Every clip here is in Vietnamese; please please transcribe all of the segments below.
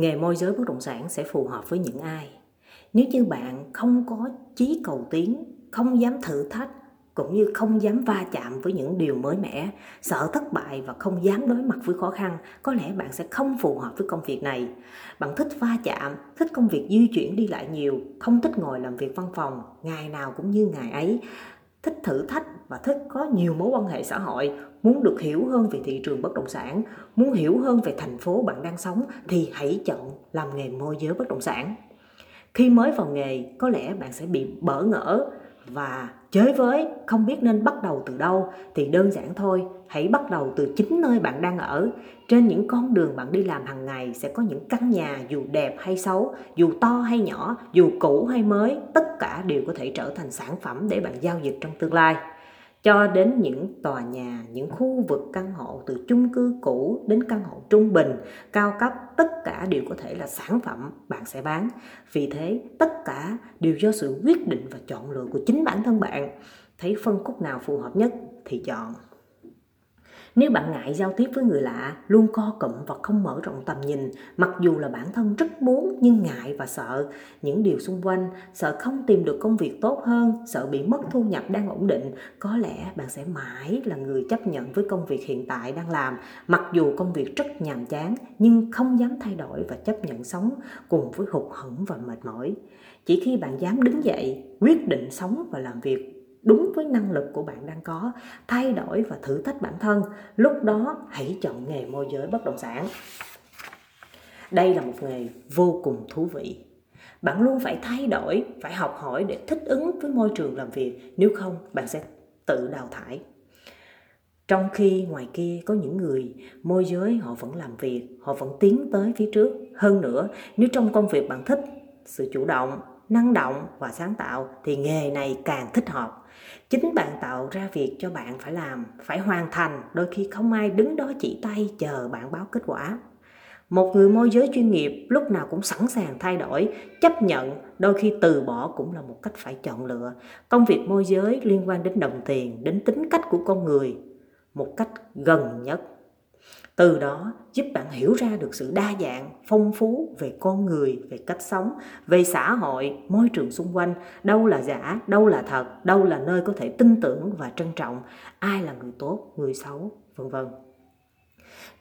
nghề môi giới bất động sản sẽ phù hợp với những ai. Nếu như bạn không có chí cầu tiến, không dám thử thách, cũng như không dám va chạm với những điều mới mẻ, sợ thất bại và không dám đối mặt với khó khăn, có lẽ bạn sẽ không phù hợp với công việc này. Bạn thích va chạm, thích công việc di chuyển đi lại nhiều, không thích ngồi làm việc văn phòng, ngày nào cũng như ngày ấy. Thích thử thách và thích có nhiều mối quan hệ xã hội, muốn được hiểu hơn về thị trường bất động sản, muốn hiểu hơn về thành phố bạn đang sống thì hãy chọn làm nghề môi giới bất động sản. Khi mới vào nghề, có lẽ bạn sẽ bị bỡ ngỡ và chới với không biết nên bắt đầu từ đâu, thì đơn giản thôi, hãy bắt đầu từ chính nơi bạn đang ở. Trên những con đường bạn đi làm hàng ngày sẽ có những căn nhà dù đẹp hay xấu, dù to hay nhỏ, dù cũ hay mới, tất cả đều có thể trở thành sản phẩm để bạn giao dịch trong tương lai cho đến những tòa nhà, những khu vực căn hộ từ chung cư cũ đến căn hộ trung bình, cao cấp, tất cả đều có thể là sản phẩm bạn sẽ bán. Vì thế, tất cả đều do sự quyết định và chọn lựa của chính bản thân bạn. Thấy phân khúc nào phù hợp nhất thì chọn. Nếu bạn ngại giao tiếp với người lạ, luôn co cụm và không mở rộng tầm nhìn, mặc dù là bản thân rất muốn nhưng ngại và sợ những điều xung quanh, sợ không tìm được công việc tốt hơn, sợ bị mất thu nhập đang ổn định, có lẽ bạn sẽ mãi là người chấp nhận với công việc hiện tại đang làm, mặc dù công việc rất nhàm chán nhưng không dám thay đổi và chấp nhận sống cùng với hụt hẫng và mệt mỏi. Chỉ khi bạn dám đứng dậy, quyết định sống và làm việc đúng với năng lực của bạn đang có. Thay đổi và thử thách bản thân. Lúc đó, hãy chọn nghề môi giới bất động sản. Đây là một nghề vô cùng thú vị. Bạn luôn phải thay đổi, phải học hỏi để thích ứng với môi trường làm việc. Nếu không, bạn sẽ tự đào thải. Trong khi ngoài kia có những người, môi giới họ vẫn làm việc, họ vẫn tiến tới phía trước. Hơn nữa, nếu trong công việc bạn thích sự chủ động năng động và sáng tạo thì nghề này càng thích hợp. Chính bạn tạo ra việc cho bạn phải làm, phải hoàn thành, đôi khi không ai đứng đó chỉ tay chờ bạn báo kết quả. Một người môi giới chuyên nghiệp lúc nào cũng sẵn sàng thay đổi, chấp nhận, đôi khi từ bỏ cũng là một cách phải chọn lựa. Công việc môi giới liên quan đến đồng tiền, đến tính cách của con người, một cách gần nhất từ đó giúp bạn hiểu ra được sự đa dạng, phong phú về con người, về cách sống, về xã hội, môi trường xung quanh. Đâu là giả, đâu là thật, đâu là nơi có thể tin tưởng và trân trọng. Ai là người tốt, người xấu, vân vân.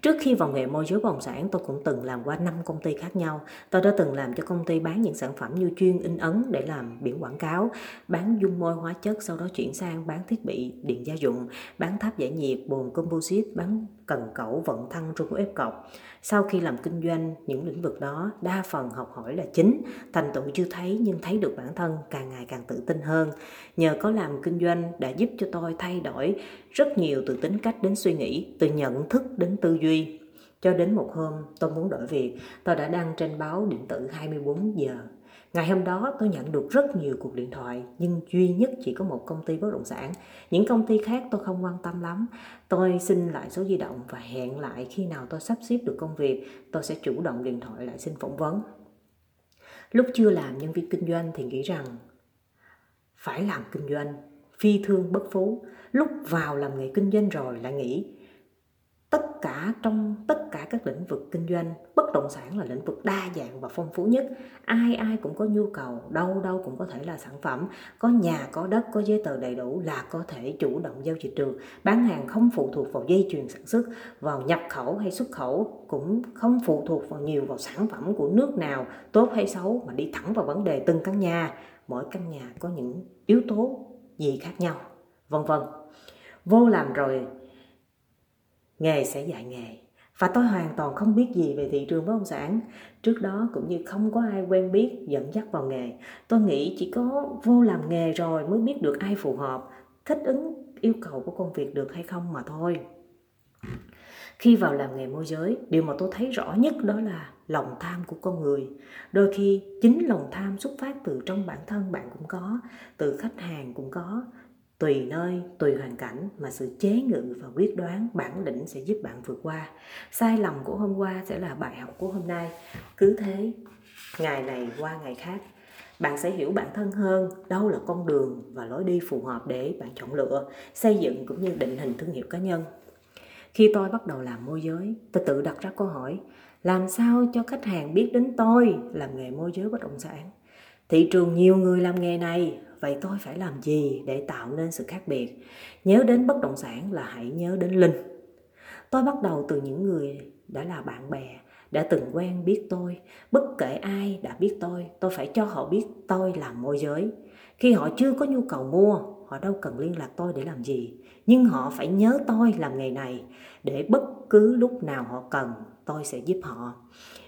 Trước khi vào nghề môi giới bất động sản, tôi cũng từng làm qua 5 công ty khác nhau. Tôi đã từng làm cho công ty bán những sản phẩm như chuyên in ấn để làm biển quảng cáo, bán dung môi hóa chất, sau đó chuyển sang bán thiết bị điện gia dụng, bán tháp giải nhiệt, bồn composite, bán cần cẩu vận thăng trung ép cọc. Sau khi làm kinh doanh những lĩnh vực đó, đa phần học hỏi là chính, thành tựu chưa thấy nhưng thấy được bản thân càng ngày càng tự tin hơn. Nhờ có làm kinh doanh đã giúp cho tôi thay đổi rất nhiều từ tính cách đến suy nghĩ, từ nhận thức đến tư duy. Cho đến một hôm tôi muốn đổi việc, tôi đã đăng trên báo điện tử 24 giờ Ngày hôm đó tôi nhận được rất nhiều cuộc điện thoại nhưng duy nhất chỉ có một công ty bất động sản. Những công ty khác tôi không quan tâm lắm. Tôi xin lại số di động và hẹn lại khi nào tôi sắp xếp được công việc, tôi sẽ chủ động điện thoại lại xin phỏng vấn. Lúc chưa làm nhân viên kinh doanh thì nghĩ rằng phải làm kinh doanh, phi thương bất phú. Lúc vào làm nghề kinh doanh rồi lại nghĩ tất cả trong tất cả các lĩnh vực kinh doanh, bất động sản là lĩnh vực đa dạng và phong phú nhất. Ai ai cũng có nhu cầu, đâu đâu cũng có thể là sản phẩm. Có nhà, có đất, có giấy tờ đầy đủ là có thể chủ động giao dịch được. Bán hàng không phụ thuộc vào dây chuyền sản xuất, vào nhập khẩu hay xuất khẩu, cũng không phụ thuộc vào nhiều vào sản phẩm của nước nào, tốt hay xấu, mà đi thẳng vào vấn đề từng căn nhà. Mỗi căn nhà có những yếu tố gì khác nhau, vân vân. Vô làm rồi nghề sẽ dạy nghề. Và tôi hoàn toàn không biết gì về thị trường bất động sản. Trước đó cũng như không có ai quen biết, dẫn dắt vào nghề. Tôi nghĩ chỉ có vô làm nghề rồi mới biết được ai phù hợp, thích ứng, yêu cầu của công việc được hay không mà thôi. Khi vào làm nghề môi giới, điều mà tôi thấy rõ nhất đó là lòng tham của con người. Đôi khi chính lòng tham xuất phát từ trong bản thân bạn cũng có, từ khách hàng cũng có tùy nơi tùy hoàn cảnh mà sự chế ngự và quyết đoán bản lĩnh sẽ giúp bạn vượt qua. Sai lầm của hôm qua sẽ là bài học của hôm nay. Cứ thế ngày này qua ngày khác bạn sẽ hiểu bản thân hơn. Đâu là con đường và lối đi phù hợp để bạn chọn lựa xây dựng cũng như định hình thương hiệu cá nhân. Khi tôi bắt đầu làm môi giới, tôi tự đặt ra câu hỏi, làm sao cho khách hàng biết đến tôi làm nghề môi giới bất động sản? Thị trường nhiều người làm nghề này, vậy tôi phải làm gì để tạo nên sự khác biệt? Nhớ đến bất động sản là hãy nhớ đến Linh. Tôi bắt đầu từ những người đã là bạn bè, đã từng quen biết tôi. Bất kể ai đã biết tôi, tôi phải cho họ biết tôi làm môi giới. Khi họ chưa có nhu cầu mua, họ đâu cần liên lạc tôi để làm gì. Nhưng họ phải nhớ tôi làm nghề này để bất cứ lúc nào họ cần tôi sẽ giúp họ.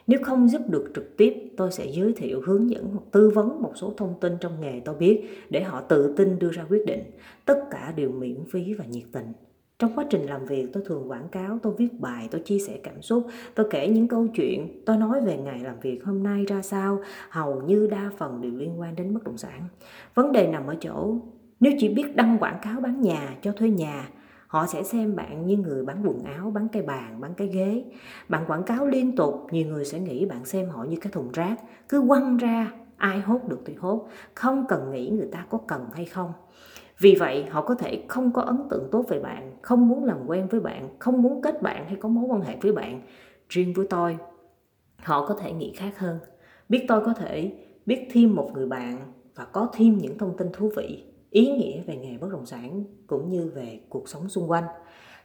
Nếu không giúp được trực tiếp, tôi sẽ giới thiệu, hướng dẫn hoặc tư vấn một số thông tin trong nghề tôi biết để họ tự tin đưa ra quyết định. Tất cả đều miễn phí và nhiệt tình. Trong quá trình làm việc, tôi thường quảng cáo, tôi viết bài, tôi chia sẻ cảm xúc, tôi kể những câu chuyện, tôi nói về ngày làm việc hôm nay ra sao, hầu như đa phần đều liên quan đến bất động sản. Vấn đề nằm ở chỗ, nếu chỉ biết đăng quảng cáo bán nhà, cho thuê nhà, họ sẽ xem bạn như người bán quần áo, bán cây bàn, bán cái ghế. Bạn quảng cáo liên tục, nhiều người sẽ nghĩ bạn xem họ như cái thùng rác, cứ quăng ra, ai hốt được thì hốt, không cần nghĩ người ta có cần hay không. Vì vậy, họ có thể không có ấn tượng tốt về bạn, không muốn làm quen với bạn, không muốn kết bạn hay có mối quan hệ với bạn. Riêng với tôi, họ có thể nghĩ khác hơn. Biết tôi có thể biết thêm một người bạn và có thêm những thông tin thú vị, ý nghĩa về nghề bất động sản cũng như về cuộc sống xung quanh.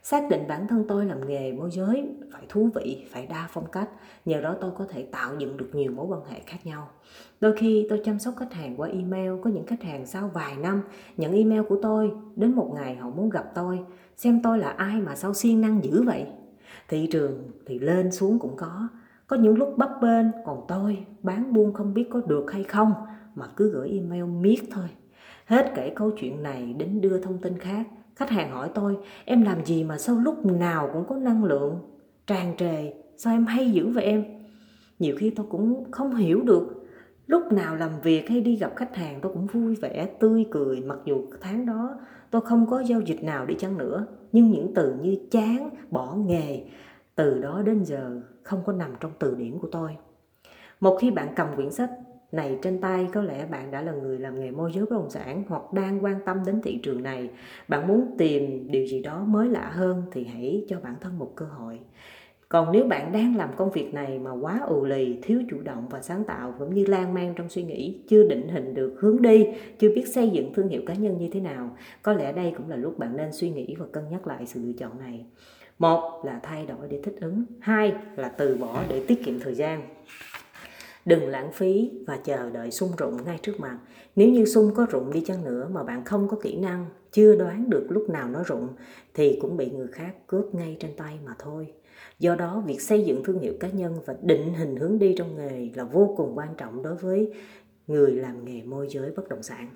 Xác định bản thân tôi làm nghề môi giới phải thú vị, phải đa phong cách, nhờ đó tôi có thể tạo dựng được nhiều mối quan hệ khác nhau. Đôi khi tôi chăm sóc khách hàng qua email, có những khách hàng sau vài năm nhận email của tôi, đến một ngày họ muốn gặp tôi, xem tôi là ai mà sao siêng năng dữ vậy. Thị trường thì lên xuống cũng có, có những lúc bấp bênh, còn tôi bán buôn không biết có được hay không mà cứ gửi email miết thôi. Hết kể câu chuyện này đến đưa thông tin khác, Khách hàng hỏi tôi, em làm gì mà sao lúc nào cũng có năng lượng, tràn trề, sao em hay dữ vậy em? Nhiều khi tôi cũng không hiểu được, lúc nào làm việc hay đi gặp khách hàng tôi cũng vui vẻ, tươi cười, mặc dù tháng đó tôi không có giao dịch nào đi chăng nữa. Nhưng những từ như chán, bỏ nghề, từ đó đến giờ không có nằm trong từ điển của tôi. Một khi bạn cầm quyển sách này trên tay, có lẽ bạn đã là người làm nghề môi giới bất động sản hoặc đang quan tâm đến thị trường này. Bạn muốn tìm điều gì đó mới lạ hơn thì hãy cho bản thân một cơ hội. Còn nếu bạn đang làm công việc này mà quá ù lì, thiếu chủ động và sáng tạo, cũng như lan man trong suy nghĩ, chưa định hình được hướng đi, chưa biết xây dựng thương hiệu cá nhân như thế nào, có lẽ đây cũng là lúc bạn nên suy nghĩ và cân nhắc lại sự lựa chọn này. Một là thay đổi để thích ứng. Hai là từ bỏ để tiết kiệm thời gian. Đừng lãng phí và chờ đợi sung rụng ngay trước mặt. Nếu như sung có rụng đi chăng nữa mà bạn không có kỹ năng, chưa đoán được lúc nào nó rụng thì cũng bị người khác cướp ngay trên tay mà thôi. Do đó, việc xây dựng thương hiệu cá nhân và định hình hướng đi trong nghề là vô cùng quan trọng đối với người làm nghề môi giới bất động sản.